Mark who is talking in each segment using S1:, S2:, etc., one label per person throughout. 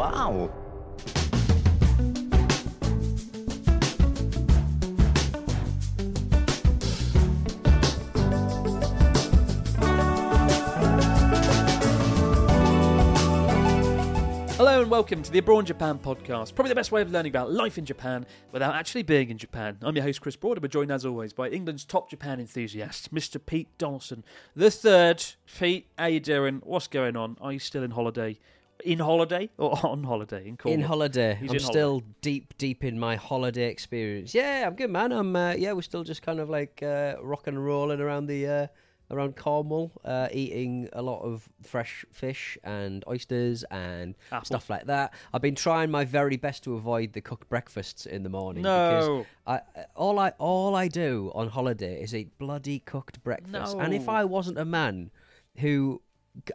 S1: Wow!
S2: Hello and welcome to the Abroad Japan podcast. Probably the best way of learning about life in Japan without actually being in Japan. I'm your host Chris Broad, and joined as always by England's top Japan enthusiast, Mr. Pete Donaldson, the third. Pete, how you doing? What's going on? Are you still in holiday? In holiday or on holiday in Cornwall?
S3: In holiday.
S2: He's
S3: I'm
S2: in
S3: still
S2: holiday.
S3: deep, deep in my holiday experience. Yeah, I'm good, man. I'm uh, yeah, we're still just kind of like uh, rock and rolling around the uh, around Cornwall, uh, eating a lot of fresh fish and oysters and
S2: Apple.
S3: stuff like that. I've been trying my very best to avoid the cooked breakfasts in the morning.
S2: No.
S3: because I, all I all I do on holiday is eat bloody cooked breakfast. And if I wasn't a man who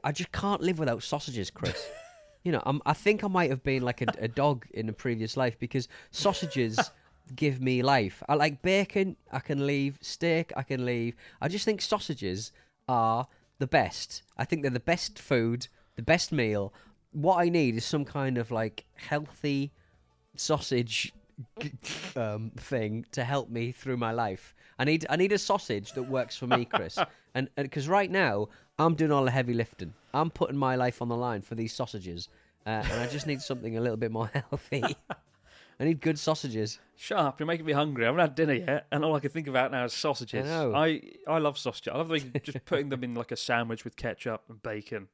S3: I just can't live without sausages, Chris. You know, I'm, I think I might have been like a, a dog in a previous life because sausages give me life. I like bacon, I can leave. Steak, I can leave. I just think sausages are the best. I think they're the best food, the best meal. What I need is some kind of like healthy sausage um, thing to help me through my life. I need I need a sausage that works for me, Chris. and because right now I'm doing all the heavy lifting. I'm putting my life on the line for these sausages, uh, and I just need something a little bit more healthy. I need good sausages.
S2: Shut up! You're making me hungry. I haven't had dinner yet, and all I can think about now is sausages.
S3: I know.
S2: I, I love sausages. I love the just putting them in like a sandwich with ketchup and bacon,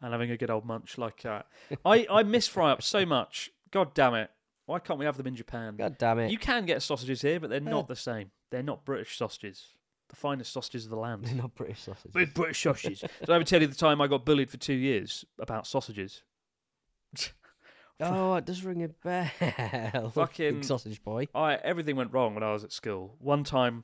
S2: and having a good old munch like that. I I miss fry ups so much. God damn it! Why can't we have them in Japan?
S3: God damn it!
S2: You can get sausages here, but they're not the same. They're not British sausages. The finest sausages of the land.
S3: They're not British sausages.
S2: Big British sausages. Did I ever tell you the time I got bullied for two years about sausages?
S3: Oh, it does ring a bell.
S2: Fucking-
S3: Big sausage boy.
S2: I everything went wrong when I was at school. One time,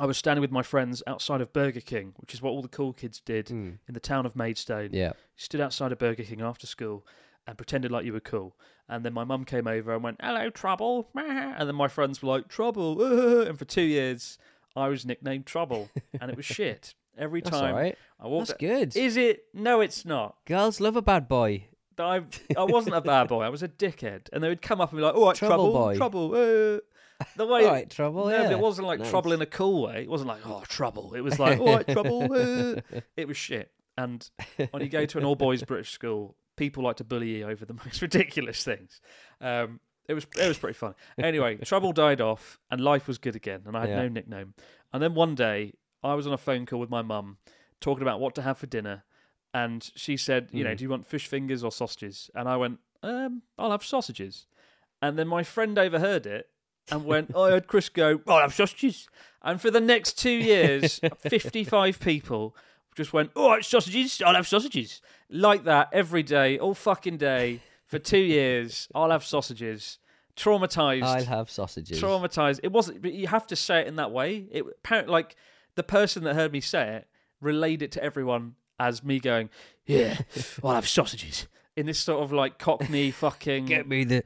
S2: I was standing with my friends outside of Burger King, which is what all the cool kids did hmm. in the town of Maidstone.
S3: Yeah.
S2: stood outside of Burger King after school and pretended like you were cool. And then my mum came over and went, "Hello, Trouble," and then my friends were like, "Trouble," and for two years, I was nicknamed Trouble, and it was shit every
S3: That's
S2: time.
S3: all right.
S2: I walked.
S3: That's good.
S2: Is it? No, it's not.
S3: Girls love a bad boy.
S2: I I wasn't a bad boy. I was a dickhead, and they would come up and be like, "All right,
S3: Trouble
S2: trouble,
S3: boy."
S2: trouble." uh." The way,
S3: All right, trouble,
S2: No,
S3: yeah.
S2: it wasn't like
S3: Nice.
S2: trouble in a cool way. It wasn't like, "Oh, trouble." It was like, "All right, trouble." uh." It was shit. And when you go to an all boys British school, people like to bully you over the most ridiculous things. Um, it was it was pretty fun. Anyway, trouble died off, and life was good again, and I had
S3: Yeah.
S2: no nickname. And then one day, I was on a phone call with my mum, talking about what to have for dinner, and she said, "You know,
S3: Mm.
S2: do you want fish fingers or sausages?" And I went, um, "I'll have sausages." And then my friend overheard it and went, "I heard Chris go, I'll have sausages." And for the next two years, fifty-five people just went, "All right, sausages. I'll have sausages." Like that every day, all fucking day for two years. I'll have sausages. Traumatized
S3: I'll have sausages.
S2: traumatized. It wasn't, but you have to say it in that way. It apparently like the person that heard me say it relayed it to everyone as me going, "Yeah, I'll have sausages." In this sort of like Cockney fucking.
S3: Get me the,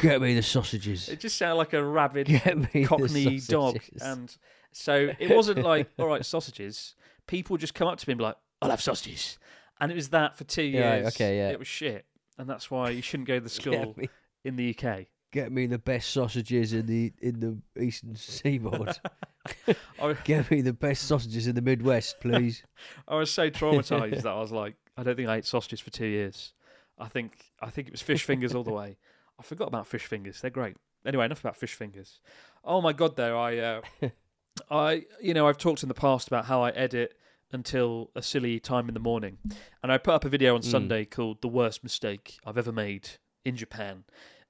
S3: get me the sausages.
S2: It just sounded like a rabid
S3: Get me the
S2: Cockney dog, and so it wasn't like, "All right, sausages." People just come up to me and be like, "I'll have sausages," and it was that for two years.
S3: Yeah, right, okay, yeah.
S2: It was shit, and that's why you shouldn't go to the school
S3: me,
S2: in the UK.
S3: get me the best sausages in the in the eastern seaboard.
S2: I,
S3: get me the best sausages in the Midwest, please.
S2: I was so traumatized that I was like, I don't think I ate sausages for two years. I think I think it was fish fingers all the way. I forgot about fish fingers. They're great. Anyway, enough about fish fingers. Oh my god, though I, uh, I you know I've talked in the past about how I edit until a silly time in the morning, and I put up a video on
S3: Mm.
S2: Sunday called "The Worst Mistake I've Ever Made in Japan,"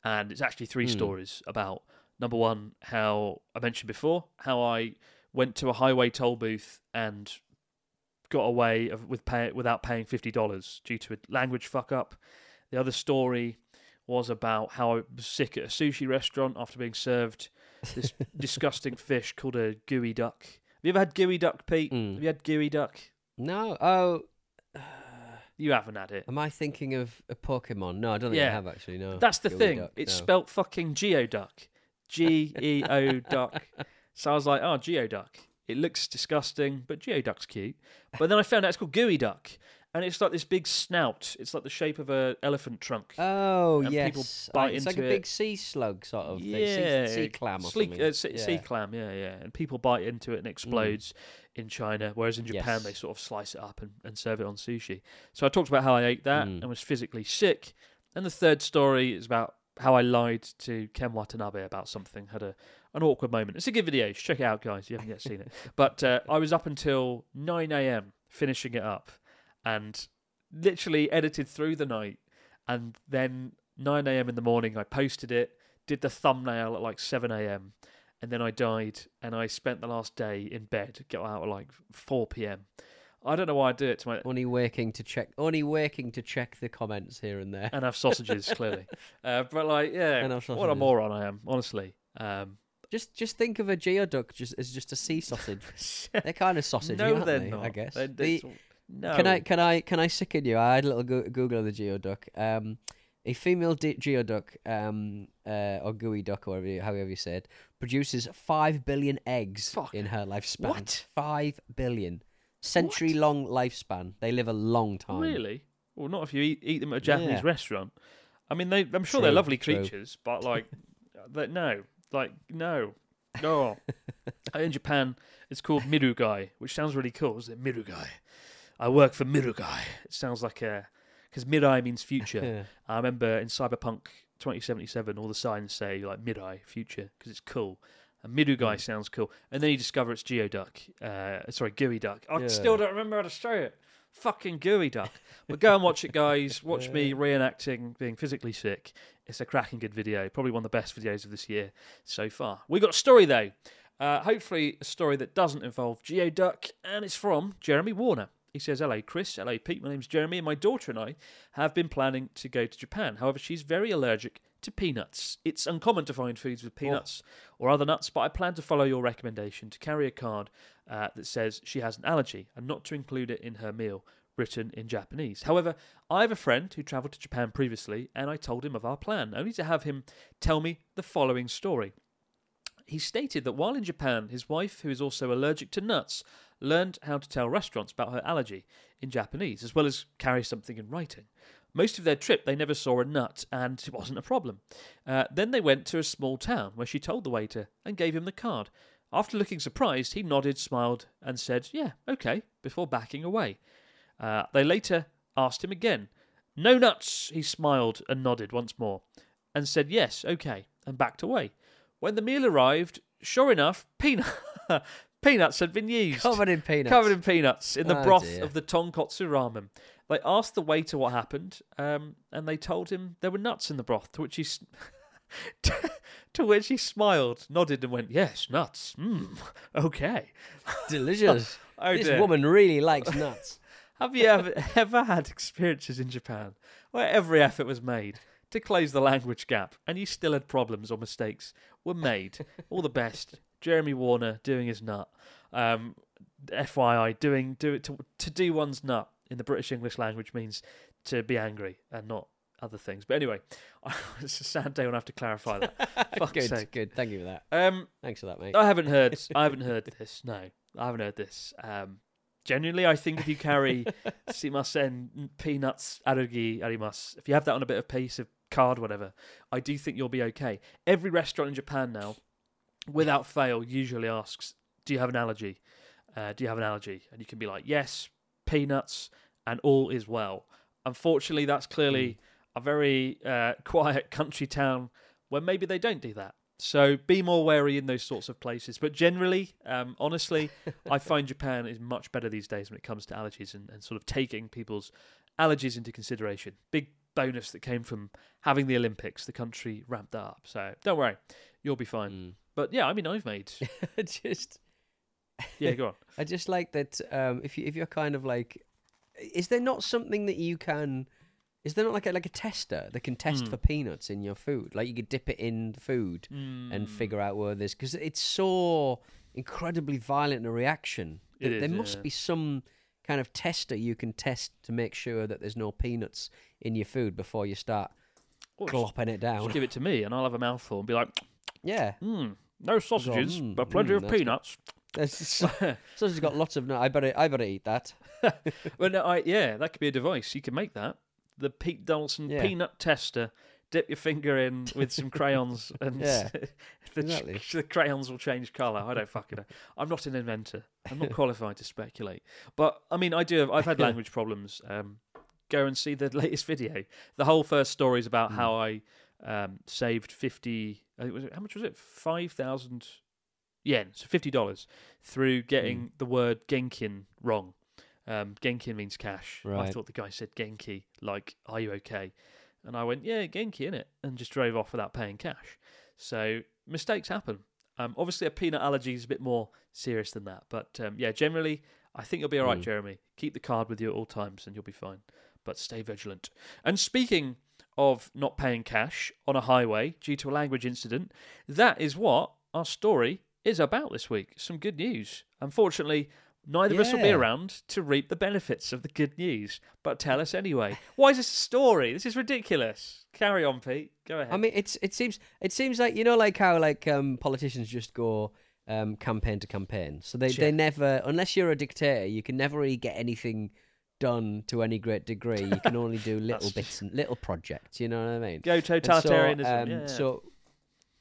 S2: and it's actually three
S3: Mm.
S2: stories about number one how I mentioned before how I went to a highway toll booth and got away of, with pay, without paying fifty dollars due to a language fuck up. The other story was about how I was sick at a sushi restaurant after being served this disgusting fish called a gooey duck. Have you ever had gooey duck, Pete?
S3: Mm.
S2: Have you had gooey duck?
S3: No. Oh,
S2: You haven't had it.
S3: am I thinking of a Pokemon? No, I don't think
S2: Yeah.
S3: I have actually. No.
S2: That's the
S3: Gooey
S2: thing.
S3: duck,
S2: it's
S3: no.
S2: spelt fucking geoduck. G E O duck. So I was like, oh, geoduck. It looks disgusting, but geoduck's cute. But then I found out it's called gooey duck. And it's like this big snout. It's like the shape of an elephant trunk.
S3: Oh
S2: and
S3: yes,
S2: people
S3: Uh,
S2: bite
S3: it's like
S2: into
S3: a big sea slug sort of thing.
S2: yeah,
S3: sea, sea clam or
S2: Sleek-
S3: something.
S2: uh, sea, sea
S3: Yeah.
S2: clam, yeah, yeah. And people bite into it and it explodes in China, whereas in Japan
S3: Yes.
S2: they sort of slice it up and, and serve it on sushi. So I talked about how I ate that
S3: Mm.
S2: and was physically sick. And the third story is about how I lied to Ken Watanabe about something, had a an awkward moment. It's a good video. Check it out, guys. You haven't yet seen it. But uh, I was up until 9 a.m. finishing it up and literally edited through the night. And then 9 a.m. in the morning, I posted it, did the thumbnail at like 7 a.m. And then I died and I spent the last day in bed, got out at like 4 p.m. I don't know why I do it to my.
S3: Only working to check. Only working to check the comments here and there.
S2: And have sausages, clearly. Uh, but like, yeah,
S3: And have
S2: what a moron I am, honestly. Um,
S3: Just, just think of a geoduck just as just a sea sausage. They're kind of sausage,
S2: no,
S3: aren't
S2: they're
S3: they?
S2: not.
S3: I guess.
S2: They're-
S3: The-
S2: it's- no.
S3: Can I, can I, can I sicken you? I had a little go- Google of the geoduck. Um, a female di- geoduck, um, uh, or gooey duck, or whatever, you- however you say it, produces five billion eggs
S2: Fuck.
S3: in her lifespan.
S2: What?
S3: Five billion. Century long lifespan. They live a long time.
S2: Really? Well, not if you eat, eat them at a Japanese
S3: Yeah.
S2: restaurant. I mean, they, I'm sure they're
S3: True,
S2: lovely
S3: true.
S2: creatures, but like, that no, like no, no. In Japan, it's called mirugai, which sounds really cool. Is it mirugai? I work for mirugai. It sounds like a because mirai means future. I remember in Cyberpunk 2077, all the signs say like mirai, future, because it's cool. And mirugai
S3: Mm.
S2: sounds cool. And then you discover it's geoduck. Uh, sorry, gooey duck. I
S3: Yeah.
S2: still don't remember how to say it. Fucking gooey duck. But go and watch it, guys. Watch me reenacting being physically sick. It's a cracking good video. Probably one of the best videos of this year so far. We got a story though. Uh, hopefully, a story that doesn't involve geoduck, and it's from Jeremy Warner. He says, Hello, Chris. Hello, Pete. My name's Jeremy, and my daughter and I have been planning to go to Japan. However, she's very allergic to peanuts. It's uncommon to find foods with peanuts or other nuts, but I plan to follow your recommendation to carry a card uh, that says she has an allergy and not to include it in her meal written in Japanese. However, I have a friend who travelled to Japan previously, and I told him of our plan, only to have him tell me the following story. He stated that while in Japan, his wife, who is also allergic to nuts, learned how to tell restaurants about her allergy in Japanese, as well as carry something in writing. Most of their trip, they never saw a nut, and it wasn't a problem. Uh, then they went to a small town where she told the waiter and gave him the card. After looking surprised, he nodded, smiled, and said, Yeah, okay, before backing away. Uh, they later asked him again. No nuts, he smiled and nodded once more, and said, Yes, okay, and backed away. When the meal arrived, sure enough, peanut peanuts had been used.
S3: Covered in peanuts.
S2: Covered in peanuts in the
S3: Oh,
S2: broth
S3: dear.
S2: of the tonkotsu ramen. They asked the waiter what happened, um, and they told him there were nuts in the broth. To which he, s- to which he smiled, nodded, and went, "Yes, nuts. Mm, okay."
S3: Delicious.
S2: Oh
S3: this
S2: dear.
S3: woman really likes nuts.
S2: Have you ever ever had experiences in Japan where every effort was made to close the language gap, and you still had problems or mistakes were made? All the best, Jeremy Warner doing his nut. Um, FYI, doing do it to to do one's nut in the British English language means to be angry and not other things. But anyway, it's a sad day when I have to clarify that. Fuck's
S3: good,
S2: sake.
S3: good. Thank you for that.
S2: Um,
S3: Thanks for that, mate.
S2: I haven't heard. I haven't heard this. No, I haven't heard this. Um, genuinely, I think if you carry simasen peanuts arugi arimasu, if you have that on a bit of piece of card, whatever, I do think you'll be okay. Every restaurant in Japan now, without fail, usually asks, "Do you have an allergy? Uh, do you have an allergy?" And you can be like, "Yes, peanuts." and all is well. Unfortunately, that's clearly a very uh, quiet country town where maybe they don't do that. So be more wary in those sorts of places. But generally, um, honestly, I find Japan is much better these days when it comes to allergies and, and sort of taking people's allergies into consideration. Big bonus that came from having the Olympics. The country ramped that up. So don't worry, you'll be fine.
S3: Mm.
S2: But yeah, I mean, I've made.
S3: Just
S2: Yeah, go on.
S3: I just like that um, if you if you're kind of like, is there not something that you can? Is there not like a like a tester that can test
S2: Mm.
S3: for peanuts in your food? Like you could dip it in food
S2: Hmm.
S3: and figure out where there's because it's so incredibly violent a reaction.
S2: It
S3: that
S2: is,
S3: there must
S2: yeah.
S3: be some kind of tester you can test to make sure that there's no peanuts in your food before you start
S2: just-
S3: glopping it down.
S2: Just give it to me, and I'll have a mouthful and be like,
S3: yeah,
S2: "Hmm, no sausages,
S3: "Mm,
S2: but plenty
S3: mm,
S2: of peanuts."
S3: There's so, so it's got lots of. No, I better I better eat that.
S2: well, no, I, yeah, that could be a device. You can make that. The Pete Donaldson
S3: Yeah.
S2: peanut tester. Dip your finger in with some crayons, and
S3: Yeah,
S2: the,
S3: exactly.
S2: the crayons will change colour. I don't fucking know. I'm not an inventor. I'm not qualified to speculate. But I mean, I do. Have, I've had language problems. Um, go and see the latest video. The whole first story is about how I um, saved fifty. I think it was it- how much was it? Five thousand yen, so fifty dollars, through getting the word genkin wrong. Um, genkin means cash. I thought the guy said genki, like "Are you okay?" And I went, "Yeah, genki in it," and just drove off without paying cash. So mistakes happen. Um, obviously, a peanut allergy is a bit more serious than that, but um, yeah, generally, I think you'll be all right,
S3: Mm.
S2: Jeremy. Keep the card with you at all times, and you'll be fine. But stay vigilant. And speaking of not paying cash on a highway due to a language incident, that is what our story is about this week. Some good news. Unfortunately, neither of us will be around to reap the benefits of the good news, but tell us anyway. Why is this a story? This is ridiculous. Carry on, Pete. Go ahead.
S3: I mean, it's it seems it seems like you know, like how like um, politicians just go um, campaign to campaign. So they
S2: Sure.
S3: they never, unless you're a dictator, you can never really get anything done to any great degree. You can only do little bits and little projects. You know what I mean?
S2: Go
S3: And so,
S2: totalitarianism.
S3: um,
S2: yeah.
S3: So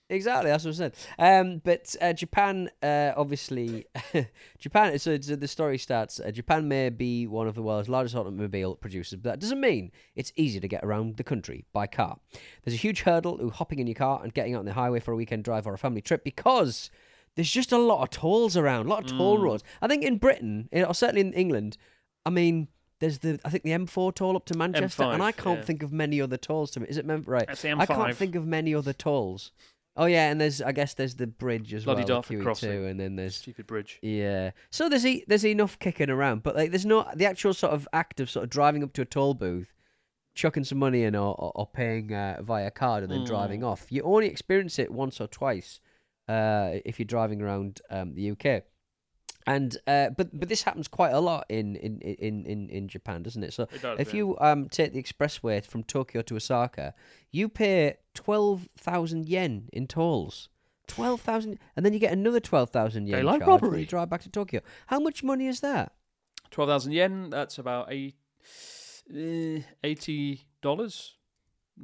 S3: exactly, that's what I said. Um, but uh, Japan, uh, obviously, Japan. So, so the story starts. Uh, Japan may be one of the world's largest automobile producers, but that doesn't mean it's easy to get around the country by car. There's a huge hurdle to hopping in your car and getting out on the highway for a weekend drive or a family trip because. There's just a lot of tolls around, a lot of toll
S2: Mm.
S3: roads. I think in Britain, eh, or certainly in England, I mean, there's the I think the M4 toll up to Manchester, and I
S2: M5,
S3: can't
S2: yeah.
S3: think of many other tolls to me. Is it Mem- right?
S2: That's the
S3: I can't think of many other tolls. Oh yeah, and there's I guess there's the bridge as
S2: Bloody
S3: well,
S2: Dartford
S3: QE2,
S2: crossing.
S3: and then there's
S2: Stupid bridge.
S3: yeah. So there's e- there's enough kicking around, but like there's not the actual sort of act of sort of driving up to a toll booth, chucking some money in, or or, or paying uh, via card and then
S2: Mm.
S3: driving off. You only experience it once or twice uh, if you're driving around um, the UK. And uh, but but this happens quite a lot in in, in, in, in Japan, doesn't it? So
S2: It does,
S3: if
S2: yeah.
S3: you um, take the expressway from Tokyo to Osaka, you pay twelve thousand yen in tolls. Twelve thousand, and then you get another twelve thousand yen. Charge when
S2: robbery.
S3: You drive back to Tokyo. How much money is that?
S2: 12,000 yen, that's about eight, uh, $80.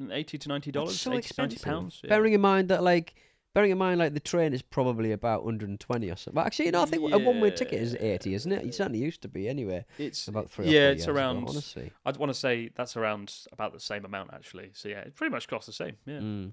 S2: 80 to $90.
S3: So
S2: 80 to 90
S3: expensive.
S2: pounds. yeah.
S3: Bearing in mind that, like, bearing in mind like the train is probably about hundred and twenty or something. Well, actually, you know, I think a one-way ticket is eighty, isn't it? It certainly used to be anyway.
S2: It's
S3: About three.
S2: yeah, it's
S3: ago,
S2: around.
S3: honestly.
S2: I'd want to say that's around about the same amount actually. So yeah, it pretty much costs the same. Yeah,
S3: Mm.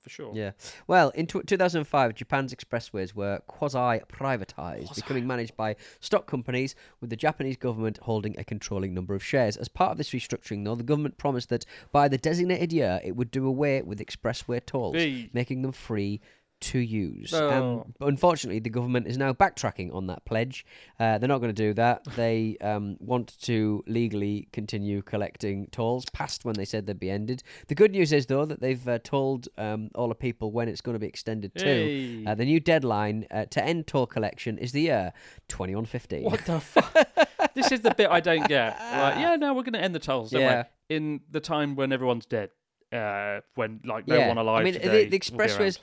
S2: For sure.
S3: Yeah. Well, in tw 2005, Japan's expressways were quasi-privatized, becoming managed by stock companies, with the Japanese government holding a controlling number of shares. As part of this restructuring, though, the government promised that by the designated year, it would do away with expressway tolls,
S2: Hey.
S3: making them free to use.
S2: No.
S3: Um, unfortunately, the government is now backtracking on that pledge. Uh, they're not going to do that. They um, want to legally continue collecting tolls past when they said they'd be ended. The good news is, though, that they've uh, told um, all the people when it's going to be extended to. Uh, the new deadline uh, to end toll collection is the year 2115.
S2: What the fuck? this is the bit I don't get. Like, yeah, no, we're going to end the tolls.
S3: Yeah.
S2: In the time when everyone's dead, uh, when like no
S3: yeah.
S2: one alive
S3: I mean, the, the expressways.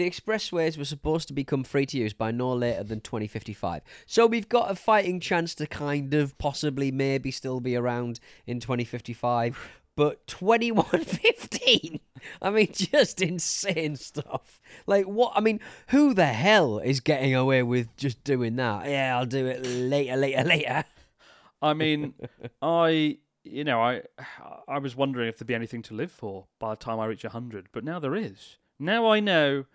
S3: The expressways were supposed to become free to use by no later than 2055. So we've got a fighting chance to kind of possibly maybe still be around in 2055. But 2115? I mean, just insane stuff. Like, what? I mean, who the hell is getting away with just doing that? Yeah, I'll do it later, later, later.
S2: I mean, I you know I I was wondering if there'd be anything to live for by the time I reach hundred, but now there is. Now I know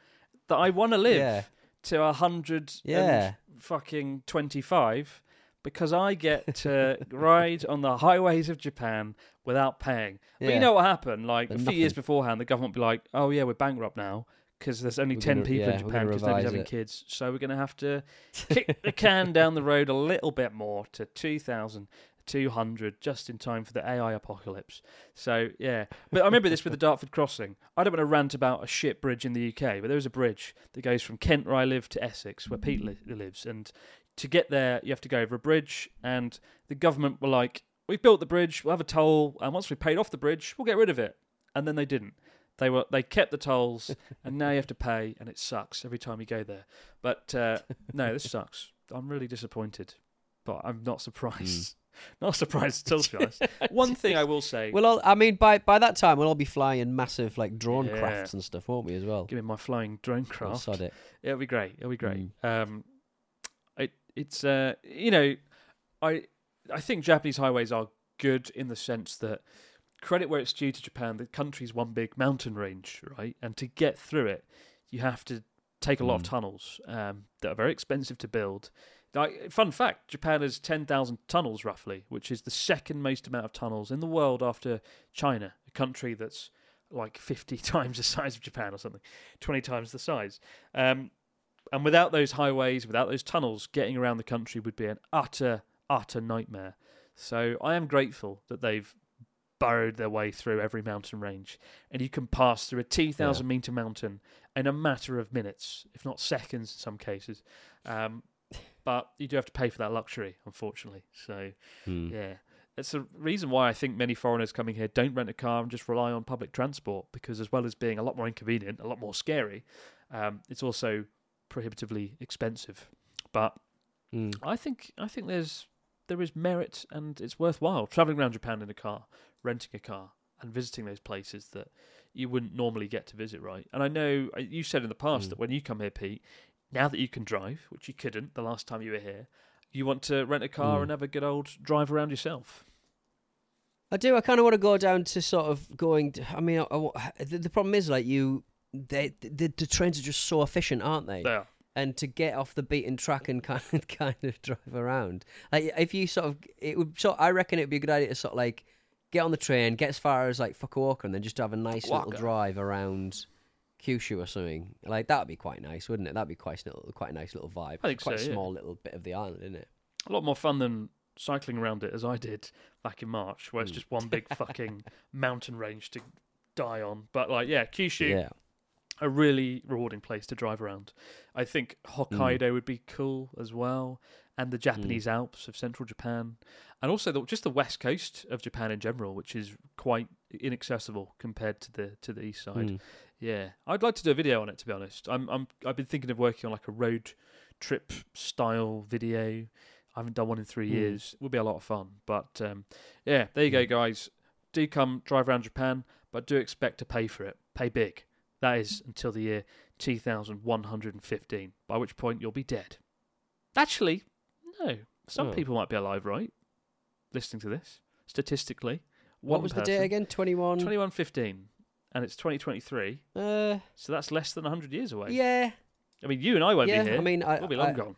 S2: that I want to live
S3: Yeah.
S2: to a hundred
S3: Yeah.
S2: fucking twenty five because I get to ride on the highways of Japan without paying. But you know what happened? Like
S3: And
S2: a few years beforehand, the government would be like, "Oh yeah, we're bankrupt now." Because there's only
S3: We're
S2: 10
S3: gonna-
S2: people
S3: yeah,
S2: in Japan because nobody's having
S3: it.
S2: kids. So we're going to have to kick the can down the road a little bit more to 2,200 just in time for the AI apocalypse. So, yeah. But I remember this with the Dartford Crossing. I don't want to rant about a shit bridge in the UK, but there is a bridge that goes from Kent, where I live, to Essex, where Pete li- lives. And to get there, you have to go over a bridge. And the government were like, we've built the bridge, we'll have a toll, and once we've paid off the bridge, we'll get rid of it. And then they didn't. They were they kept the tolls, and now you have to pay, and it sucks every time you go there. But uh, no, this sucks. I'm really disappointed, but I'm not surprised. Not surprised at all, to be honest. One thing I will say:
S3: Well, all, I mean, by by that time we'll all be flying massive like drone
S2: Yeah.
S3: crafts and stuff, won't we? As well.
S2: give me my flying drone craft.
S3: sod it.
S2: It'll be great. It'll be great.
S3: Mm.
S2: Um, it it's uh, you know, I I think Japanese highways are good in the sense that credit where it's due to Japan. The country's one big mountain range, right? And to get through it, you have to take a lot of
S3: Mm.
S2: tunnels um, that are very expensive to build. Like, fun fact: Japan has ten thousand tunnels roughly, which is the second most amount of tunnels in the world after China, a country that's like fifty times the size of Japan or something, twenty times the size. Um, and without those highways, without those tunnels, getting around the country would be an utter, utter nightmare. So I am grateful that they've burrowed their way through every mountain range, and you can pass through a 2,000 meter mountain in a matter of minutes, if not seconds in some cases. Um, but you do have to pay for that luxury, unfortunately. So
S3: Hmm.
S2: yeah. It's a reason why I think many foreigners coming here don't rent a car and just rely on public transport because, as well as being a lot more inconvenient, a lot more scary, um, it's also prohibitively expensive. But
S3: Hmm.
S2: I think I think there's there is merit and it's worthwhile traveling around Japan in a car, renting a car, and visiting those places that you wouldn't normally get to visit. Right? And I know uh, you said in the past
S3: Mm.
S2: that when you come here, Pete, now that you can drive, which you couldn't the last time you were here, you want to rent a car
S3: Mm.
S2: and have a good old drive around yourself.
S3: I do. I kind of want to go down to sort of going. To, I mean, I, I the, the problem is like you, they the, the trains are just so efficient, aren't they?
S2: There.
S3: and to get off the beaten track and kind of kind of drive around. Like if you sort of, it would. So I reckon it'd be a good idea to sort of like get on the train, get as far as like Fukuoka, and then just have a nice little drive around Kyushu or something. Like that'd be quite nice, wouldn't it? That'd be quite a little, quite a nice little vibe.
S2: I think
S3: quite
S2: so,
S3: a
S2: yeah.
S3: small little bit of the island, isn't it?
S2: A lot more fun than cycling around it as I did back in March, where it's
S3: Mm.
S2: just one big fucking mountain range to die on. But like, yeah, Kyushu,
S3: Yeah.
S2: a really rewarding place to drive around. I think
S3: Mm.
S2: Hokkaido would be cool as well, and the Japanese Alps of central Japan, and also the, just the west coast of Japan in general, which is quite inaccessible compared to the to the east side.
S3: Mm.
S2: Yeah, I'd like to do a video on it. To be honest, I'm I'm I've been thinking of working on like a road trip style video. I haven't done one in three
S3: Hmm.
S2: years. It would be a lot of fun. But um, yeah, there you go, guys. Do come drive around Japan, but do expect to pay for it. Pay big. That is until the year 2115, by which point you'll be dead. Actually, no. Some
S3: Oh.
S2: people might be alive, right? Listening to this, statistically.
S3: What was the
S2: person.
S3: date again? Twenty one.
S2: 2115, and it's 2023.
S3: Uh,
S2: So that's less than 100 years away.
S3: yeah.
S2: I mean, you and I won't
S3: yeah.
S2: be here.
S3: I mean, I,
S2: we'll be long
S3: I,
S2: gone.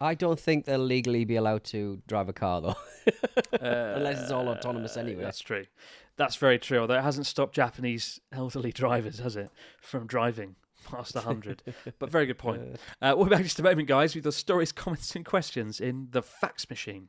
S3: I don't think they'll legally be allowed to drive a car though. Unless it's all autonomous
S2: Uh,
S3: anyway.
S2: That's true. That's very true. Although it hasn't stopped Japanese elderly drivers, has it, from driving past 100? but very good point. Uh, we'll be back just a moment, guys, with the stories, comments, and questions in the fax machine.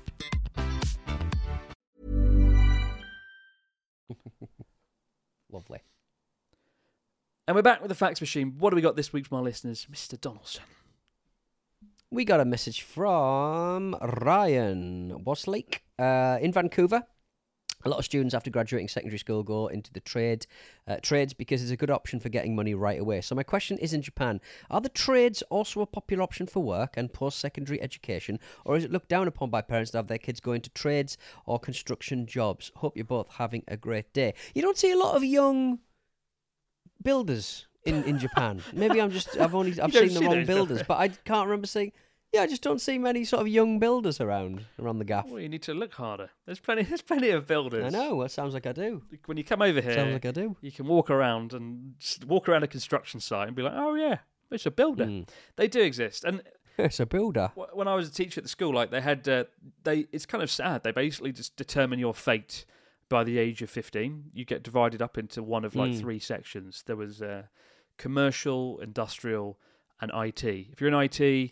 S3: Lovely.
S2: And we're back with the fax machine. What do we got this week from our listeners, Mr. Donaldson?
S3: We got a message from Ryan Waslake uh, in Vancouver. A lot of students after graduating secondary school go into the trade uh, trades because it's a good option for getting money right away. So my question is: In Japan, are the trades also a popular option for work and post-secondary education, or is it looked down upon by parents to have their kids go into trades or construction jobs? Hope you're both having a great day. You don't see a lot of young builders in, in Japan. Maybe I'm just I've only I've seen the
S2: see
S3: wrong builders, but I can't remember seeing. Yeah, I just don't see many sort of young builders around around the gaff.
S2: Well, you need to look harder. There's plenty. There's plenty of builders.
S3: I know. It sounds like I do.
S2: When you come over here,
S3: Sounds like I do.
S2: you can walk around and walk around a construction site and be like, "Oh yeah, it's a builder."
S3: Mm.
S2: They do exist. And
S3: It's a builder.
S2: when I was a teacher at the school, like they had, uh, they it's kind of sad. They basically just determine your fate by the age of fifteen. You get divided up into one of like
S3: Mm.
S2: three sections. There was uh, commercial, industrial, and IT. If you're in IT,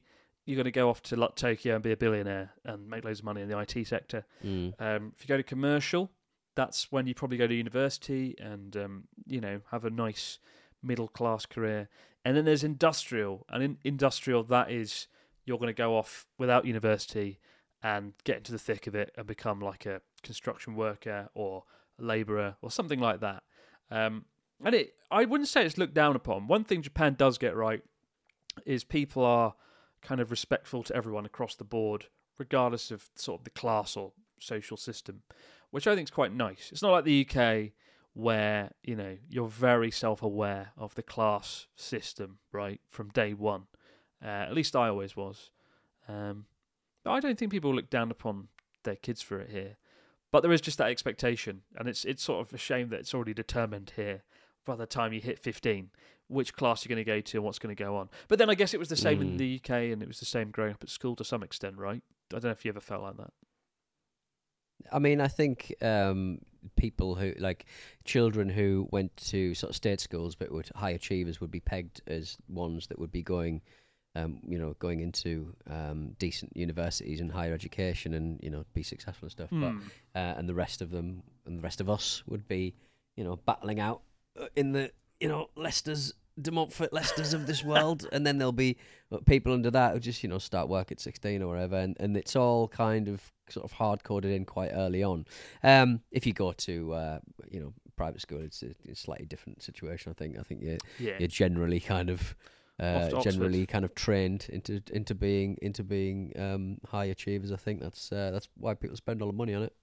S2: you're going to go off to like, Tokyo and be a billionaire and make loads of money in the IT sector.
S3: Mm.
S2: Um, if you go to commercial, that's when you probably go to university and um, you know have a nice middle class career. And then there's industrial, and in industrial that is you're going to go off without university and get into the thick of it and become like a construction worker or a labourer or something like that. Um, and it, I wouldn't say it's looked down upon. One thing Japan does get right is people are kind of respectful to everyone across the board, regardless of sort of the class or social system, which I think is quite nice. It's not like the UK where you know you're very self-aware of the class system right from day one. Uh, at least I always was. Um, but I don't think people look down upon their kids for it here. But there is just that expectation, and it's it's sort of a shame that it's already determined here by the time you hit 15 which class you're going to go to and what's going to go on. But then I guess it was the same in
S3: Mm.
S2: the UK and it was the same growing up at school to some extent, right? I don't know if you ever felt like that.
S3: I mean, I think um, people who like children who went to sort of state schools but were high achievers would be pegged as ones that would be going, um, you know, going into um, decent universities and higher education and you know be successful and stuff. But
S2: Hmm.
S3: uh, and the rest of them and the rest of us would be, you know, battling out uh, in the you know Leicester's, De Montfort Leicesters of this world, and then there'll be uh, people under that who just you know start work at sixteen or whatever, and, and it's all kind of sort of hard coded in quite early on. Um, if you go to uh, you know private school, it's a, it's a slightly different situation. I think. I think you're
S2: Yeah.
S3: you're generally kind of. Uh, generally, kind of trained into into being into being um, high achievers. I think that's uh, that's why people spend all the money on it.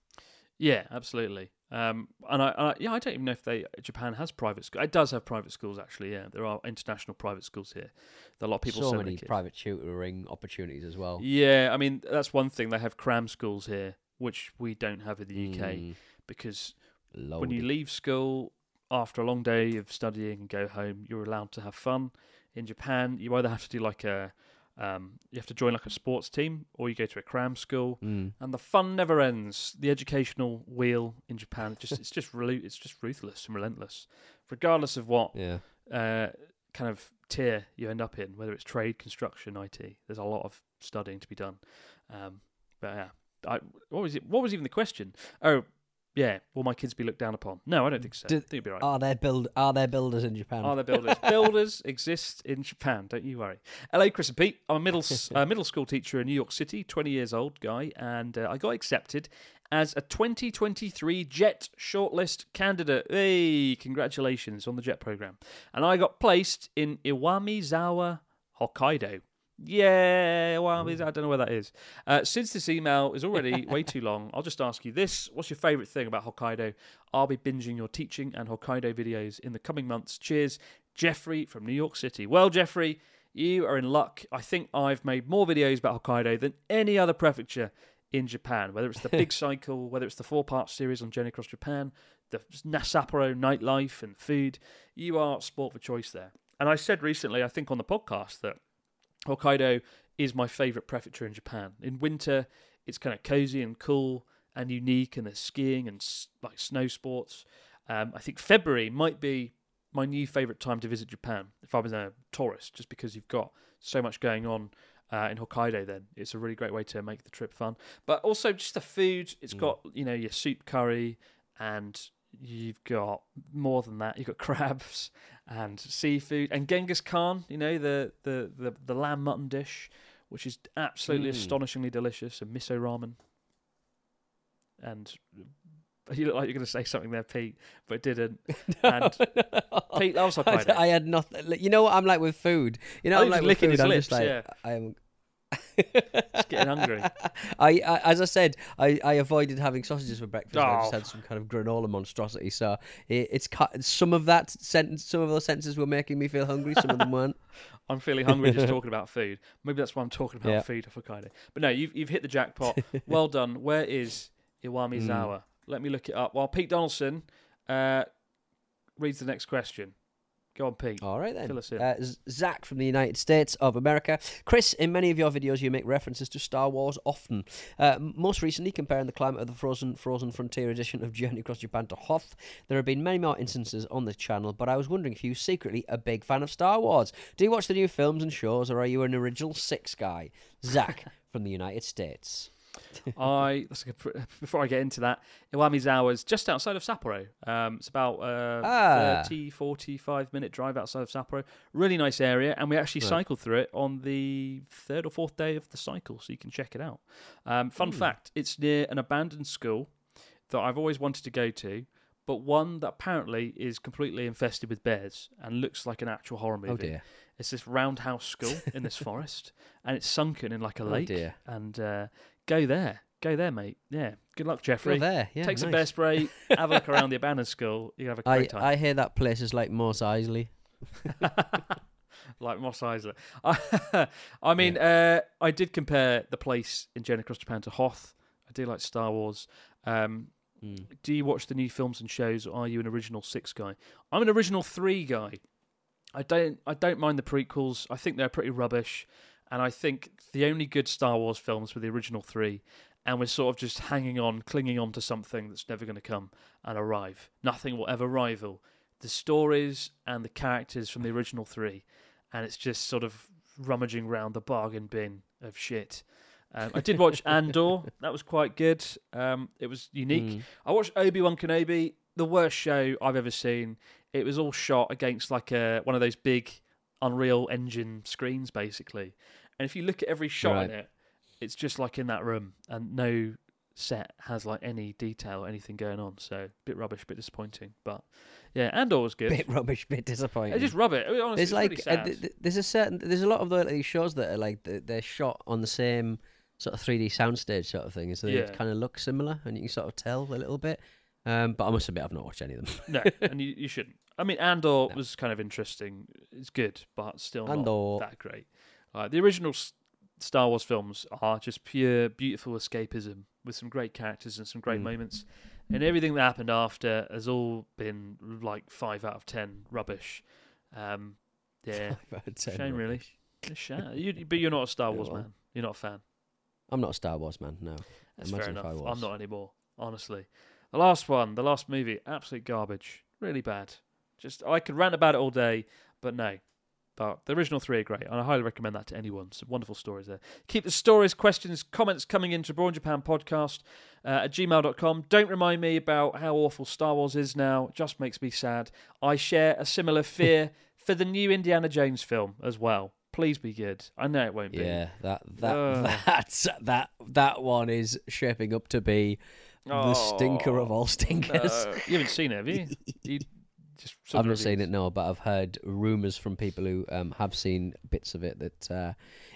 S2: Yeah, absolutely. Um, and I, I, yeah, I don't even know if they Japan has private school. It does have private schools actually. Yeah, there are international private schools here. That a lot of people
S3: so many private tutoring opportunities as well.
S2: Yeah, I mean that's one thing. They have cram schools here, which we don't have in the UK
S3: Mm,
S2: because when you leave school after a long day of studying and go home, you're allowed to have fun. In Japan, you either have to do like a um, you have to join like a sports team or you go to a cram school,
S3: Mm.
S2: and the fun never ends. The educational wheel in Japan, just it's just really it's just ruthless and relentless, regardless of what
S3: Yeah.
S2: uh, kind of tier you end up in, whether it's trade, construction, IT. There's a lot of studying to be done. Um, but yeah, I, what was it? What was even the question? Oh, yeah. Will my kids be looked down upon? No, I don't think so.
S3: Do-
S2: I think it'll be right.
S3: Are there build Are there builders in Japan?
S2: Are there builders? builders exist in Japan. Don't you worry. Hello, Chris and Pete. I'm a middle uh, middle school teacher in New York City, 20 years old guy, and uh, I got accepted as a 2023 JET shortlist candidate. Hey, congratulations on the JET program. And I got placed in Iwamizawa, Hokkaido. Yeah, well, I don't know where that is. Uh, since this email is already way too long, I'll just ask you this: What's your favourite thing about Hokkaido? I'll be binging your teaching and Hokkaido videos in the coming months. Cheers, Jeffrey from New York City. Well, Jeffrey, you are in luck. I think I've made more videos about Hokkaido than any other prefecture in Japan, whether it's the big cycle, whether it's the four part series on Journey Across Japan, the Sapporo nightlife and food. You are sport for choice there. And I said recently, I think on the podcast, that Hokkaido is my favourite prefecture in Japan. In winter, it's kind of cozy and cool and unique, and there's skiing and like snow sports. Um, I think February might be my new favourite time to visit Japan if I was a tourist, just because you've got so much going on uh, in Hokkaido. Then it's a really great way to make the trip fun. But also just the food. It's got you know your soup curry, and you've got more than that. You've got crabs and seafood and Genghis Khan. You know the the the, the lamb mutton dish, which is absolutely
S3: Mm.
S2: astonishingly delicious, and miso ramen. And you look like you're going to say something there, Pete, but didn't. And Pete loves
S3: I. I had nothing. You know what I'm like with food. You know,
S2: Oh,
S3: I'm like
S2: licking
S3: food.
S2: his
S3: I'm
S2: lips,
S3: like,
S2: yeah.
S3: I am.
S2: Just getting hungry.
S3: I, I, as I said, I, I avoided having sausages for breakfast. I just
S2: Oh.
S3: had some kind of granola monstrosity. So it, it's cut. Some of that sentence, some of those sentences were making me feel hungry. Some of them weren't.
S2: I'm feeling hungry just talking about food. Maybe that's why I'm talking about
S3: Yeah.
S2: food of Hokkaido. But no, you've you've hit the jackpot. well done. Where is Iwamizawa? Let me look it up. While Pete Donaldson uh, reads the next question. Go on, Pete.
S3: All right then.
S2: Fill us in.
S3: Uh, Zach from the United States of America. Chris, in many of your videos, you make references to Star Wars often. Uh, most recently, comparing the climate of the Frozen Frozen Frontier edition of Journey Across Japan to Hoth. There have been many more instances on this channel, but I was wondering if you secretly a big fan of Star Wars. Do you watch the new films and shows, or are you an original six guy? Zach from the United States.
S2: I that's a good, before I get into that, Iwamizawa is just outside of Sapporo. Um, it's about uh,
S3: Ah.
S2: 30, 45 minute drive outside of Sapporo. Really nice area, and we actually
S3: Right.
S2: cycled through it on the third or fourth day of the cycle, so you can check it out. Um, fun
S3: Hmm.
S2: fact: it's near an abandoned school that I've always wanted to go to, but one that apparently is completely infested with bears and looks like an actual horror movie.
S3: Oh dear.
S2: It's this roundhouse school in this forest, and it's sunken in like a
S3: Oh,
S2: lake.
S3: dear.
S2: And uh, go there, go there, mate. Yeah, good luck, Jeffrey.
S3: Go there. Yeah,
S2: Take some
S3: nice.
S2: bear spray, have a look around the abandoned school. You have a
S3: I,
S2: great time.
S3: I hear that place is like Mos Eisley.
S2: like Mos Eisley. I, I mean, uh, I did compare the place in Journey Across Japan to Hoth. I do like Star Wars. Um,
S3: Mm.
S2: do you watch the new films and shows, or are you an original six guy? I'm an original three guy. I don't I don't mind the prequels. I think they're pretty rubbish, and I think the only good Star Wars films were the original three. And we're sort of just hanging on, clinging on to something that's never going to come and arrive. Nothing will ever rival the stories and the characters from the original three, and it's just sort of rummaging round the bargain bin of shit. Um, I did watch Andor. That was quite good. Um, it was unique.
S3: Mm.
S2: I watched Obi Wan Kenobi. The worst show I've ever seen. It was all shot against like a one of those big Unreal Engine screens, basically. And if you look at every shot in it, it's just like in that room, and no set has like any detail or anything going on. So bit rubbish, bit disappointing. But yeah, Andor was good.
S3: Bit rubbish, bit disappointing.
S2: I just rub it. I mean, honestly,
S3: there's
S2: it's
S3: like uh, th- th- there's a certain there's a lot of the- these shows that are like th- they're shot on the same sort of 3D soundstage sort of thing, so they
S2: Yeah.
S3: kind of look similar, and you can sort of tell a little bit. Um, but I must admit, I've not watched any of them.
S2: no, and you, you shouldn't. I mean, Andor was kind of interesting. It's good, but still not that great. Uh, the original S- Star Wars films are just pure, beautiful escapism with some great characters and some great
S3: Mm.
S2: moments. And everything that happened after has all been like five out of ten rubbish. Um, yeah, shame really. It's a shame. You, but you're not a Star Wars man. You're not a fan.
S3: I'm not a Star Wars man. No,
S2: That's fair
S3: Imagine if
S2: enough.
S3: I
S2: I'm not anymore, honestly. The last one, the last movie, absolute garbage. Really bad. Just I could rant about it all day, but no. But the original three are great, and I highly recommend that to anyone. Some wonderful stories there. Keep the stories, questions, comments coming into Abroad Japan podcast uh, at gmail.com. Don't remind me about how awful Star Wars is now. It just makes me sad. I share a similar fear for the new Indiana Jones film as well. Please be good. I know it won't be.
S3: Yeah, that that
S2: Ugh.
S3: that's that that one is shaping up to be the stinker of all stinkers.
S2: No. You haven't seen it, have you? you just
S3: I've not seen it, no, but I've heard rumours from people who um, have seen bits of it that uh,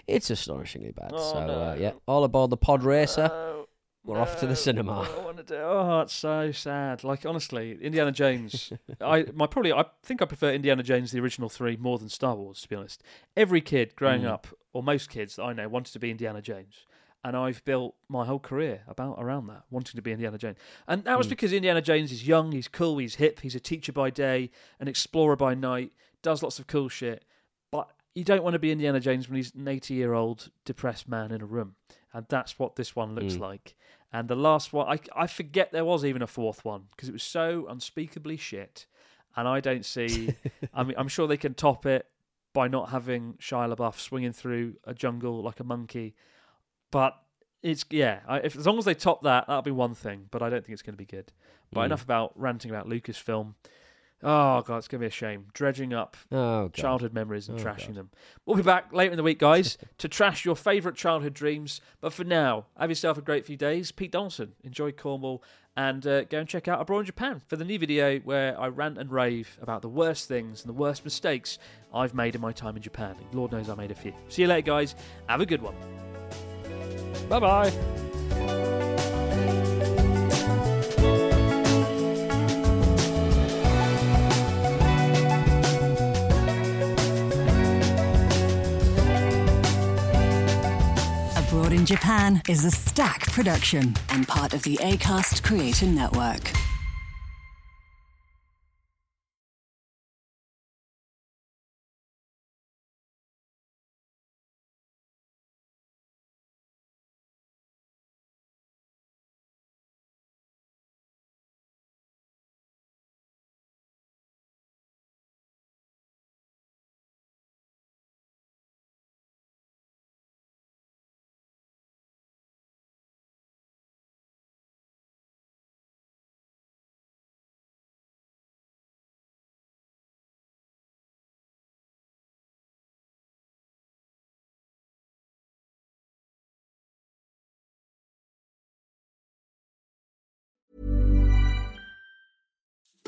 S3: it's astonishingly bad.
S2: Oh,
S3: so uh, yeah, all aboard the pod racer.
S2: No,
S3: We're off to the cinema.
S2: I don't want to do. Oh, it's so sad. Like honestly, Indiana Jones. I my probably I think I prefer Indiana Jones the original three more than Star Wars. To be honest, every kid growing
S3: Mm.
S2: up, or most kids that I know, wanted to be Indiana Jones. And I've built my whole career about around that, wanting to be Indiana Jones. And that was
S3: Mm.
S2: because Indiana Jones is young, he's cool, he's hip, he's a teacher by day, an explorer by night, does lots of cool shit. But you don't want to be Indiana Jones when he's an 80 year old depressed man in a room. And that's what this one looks
S3: Mm.
S2: like. And the last one, I, I forget there was even a fourth one because it was so unspeakably shit. And I don't see, I mean, I'm sure they can top it by not having Shia LaBeouf swinging through a jungle like a monkey. But it's, yeah, I, if, as long as they top that, that'll be one thing. But I don't think it's going to be good. But
S3: Mm.
S2: enough about ranting about Lucasfilm. Oh, God, it's going to be a shame. Dredging up
S3: Oh,
S2: childhood memories and
S3: Oh,
S2: trashing
S3: God.
S2: them. We'll be back later in the week, guys, to trash your favourite childhood dreams. But for now, have yourself a great few days. Pete Donaldson, enjoy Cornwall, and uh, go and check out Abroad in Japan for the new video where I rant and rave about the worst things and the worst mistakes I've made in my time in Japan. And Lord knows I made a few. See you later, guys. Have a good one. Bye bye.
S4: Abroad in Japan is a Stak production and part of the ACAST Creator Network.